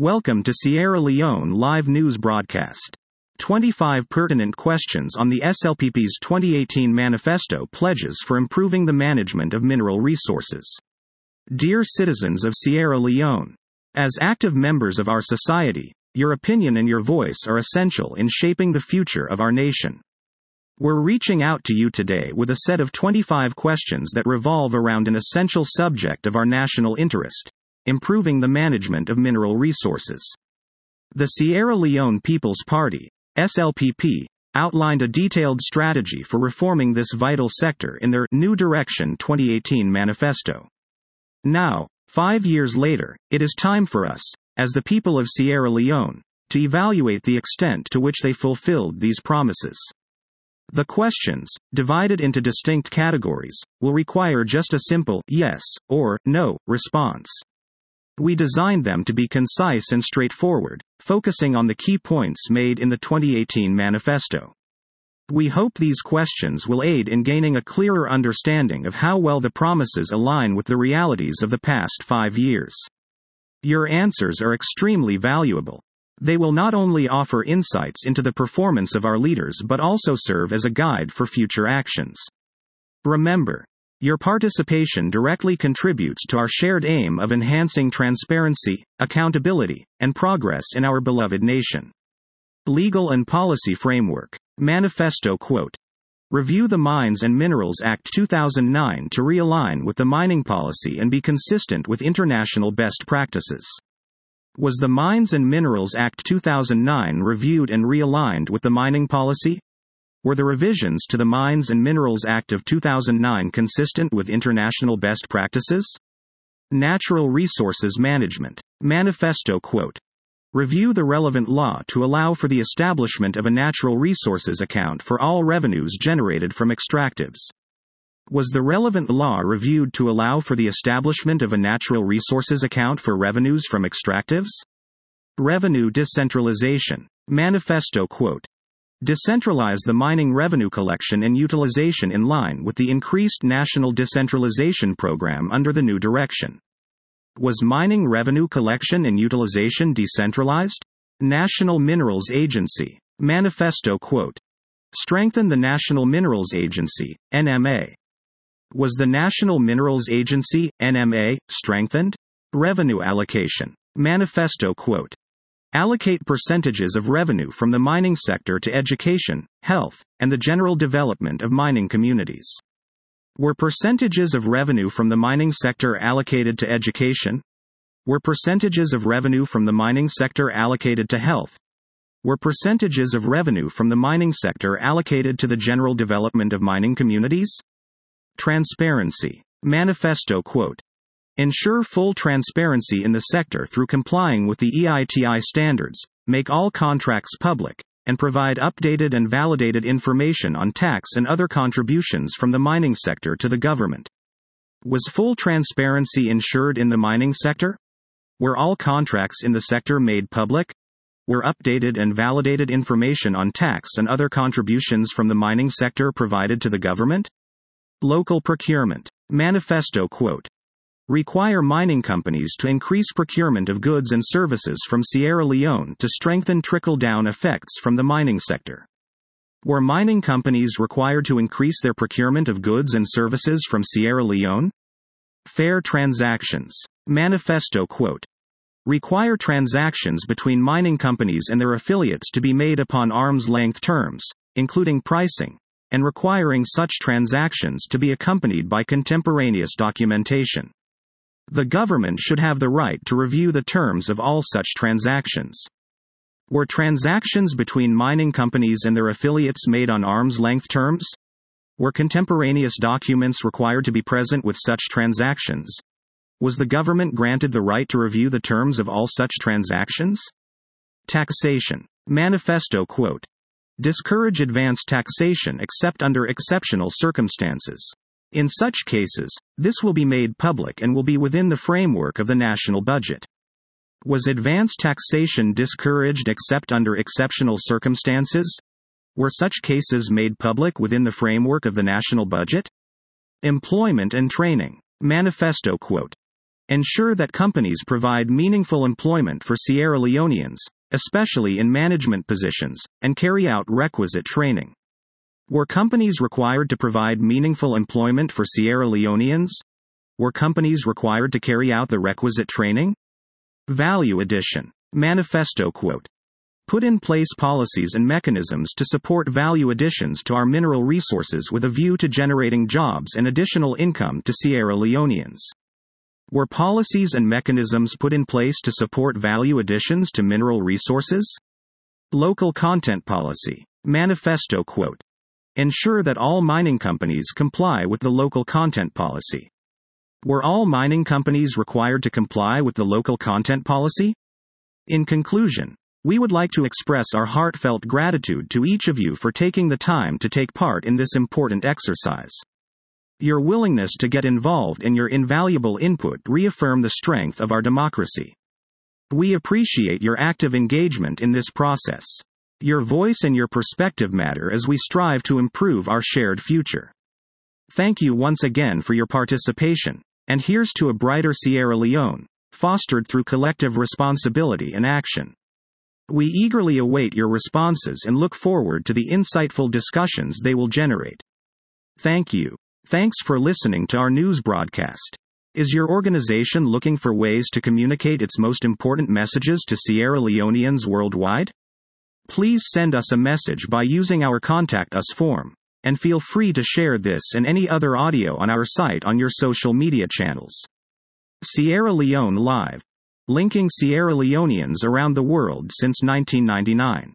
Welcome to Sierra Leone live news broadcast. 25 pertinent questions on the SLPP's 2018 manifesto pledges for improving the management of mineral resources. Dear citizens of Sierra Leone, as active members of our society, your opinion and your voice are essential in shaping the future of our nation. We're reaching out to you today with a set of 25 questions that revolve around an essential subject of our national interest improving the management of mineral resources. The Sierra Leone People's Party, SLPP, outlined a detailed strategy for reforming this vital sector in their New Direction 2018 manifesto. Now, five years later, it is time for us, as the people of Sierra Leone, to evaluate the extent to which they fulfilled these promises. The questions, divided into distinct categories, will require just a simple yes or no response. We designed them to be concise and straightforward, focusing on the key points made in the 2018 manifesto. We hope these questions will aid in gaining a clearer understanding of how well the promises align with the realities of the past five years. Your answers are extremely valuable. They will not only offer insights into the performance of our leaders but also serve as a guide for future actions. Remember, your participation directly contributes to our shared aim of enhancing transparency, accountability, and progress in our beloved nation. Legal and Policy Framework Manifesto Quote Review the Mines and Minerals Act 2009 to realign with the mining policy and be consistent with international best practices. Was the Mines and Minerals Act 2009 reviewed and realigned with the mining policy? Were the revisions to the Mines and Minerals Act of 2009 consistent with international best practices? Natural Resources Management. Manifesto quote. Review the relevant law to allow for the establishment of a natural resources account for all revenues generated from extractives. Was the relevant law reviewed to allow for the establishment of a natural resources account for revenues from extractives? Revenue Decentralization. Manifesto quote. Decentralize the mining revenue collection and utilization in line with the increased national decentralization program under the new direction. Was mining revenue collection and utilization decentralized? National Minerals Agency. Manifesto quote. Strengthen the National Minerals Agency, NMA. Was the National Minerals Agency, NMA, strengthened? Revenue allocation. Manifesto quote. Allocate percentages of revenue from the mining sector to education, health, and the general development of mining communities. Were percentages of revenue from the mining sector allocated to education? Were percentages of revenue from the mining sector allocated to health? Were percentages of revenue from the mining sector allocated to the general development of mining communities? Transparency. Manifesto quote. Ensure full transparency in the sector through complying with the EITI standards, make all contracts public, and provide updated and validated information on tax and other contributions from the mining sector to the government. Was full transparency ensured in the mining sector? Were all contracts in the sector made public? Were updated and validated information on tax and other contributions from the mining sector provided to the government? Local procurement. Manifesto quote require mining companies to increase procurement of goods and services from Sierra Leone to strengthen trickle down effects from the mining sector. Were mining companies required to increase their procurement of goods and services from Sierra Leone? Fair transactions. Manifesto quote. Require transactions between mining companies and their affiliates to be made upon arm's length terms, including pricing, and requiring such transactions to be accompanied by contemporaneous documentation. The government should have the right to review the terms of all such transactions. Were transactions between mining companies and their affiliates made on arm's length terms? Were contemporaneous documents required to be present with such transactions? Was the government granted the right to review the terms of all such transactions? Taxation. Manifesto quote. Discourage advance taxation except under exceptional circumstances. In such cases, this will be made public and will be within the framework of the national budget. Was advance taxation discouraged except under exceptional circumstances? Were such cases made public within the framework of the national budget? Employment and training. Manifesto quote. Ensure that companies provide meaningful employment for Sierra Leoneans, especially in management positions, and carry out requisite training. Were companies required to provide meaningful employment for Sierra Leoneans? Were companies required to carry out the requisite training? Value Addition. Manifesto Quote Put in place policies and mechanisms to support value additions to our mineral resources with a view to generating jobs and additional income to Sierra Leoneans. Were policies and mechanisms put in place to support value additions to mineral resources? Local Content Policy. Manifesto Quote Ensure that all mining companies comply with the local content policy. Were all mining companies required to comply with the local content policy? In conclusion, we would like to express our heartfelt gratitude to each of you for taking the time to take part in this important exercise. Your willingness to get involved and your invaluable input reaffirm the strength of our democracy. We appreciate your active engagement in this process. Your voice and your perspective matter as we strive to improve our shared future. Thank you once again for your participation, and here's to a brighter Sierra Leone, fostered through collective responsibility and action. We eagerly await your responses and look forward to the insightful discussions they will generate. Thank you. Thanks for listening to our news broadcast. Is your organization looking for ways to communicate its most important messages to Sierra Leoneans worldwide? Please send us a message by using our Contact Us form, and feel free to share this and any other audio on our site on your social media channels. Sierra Leone Live. Linking Sierra Leoneans around the world since 1999.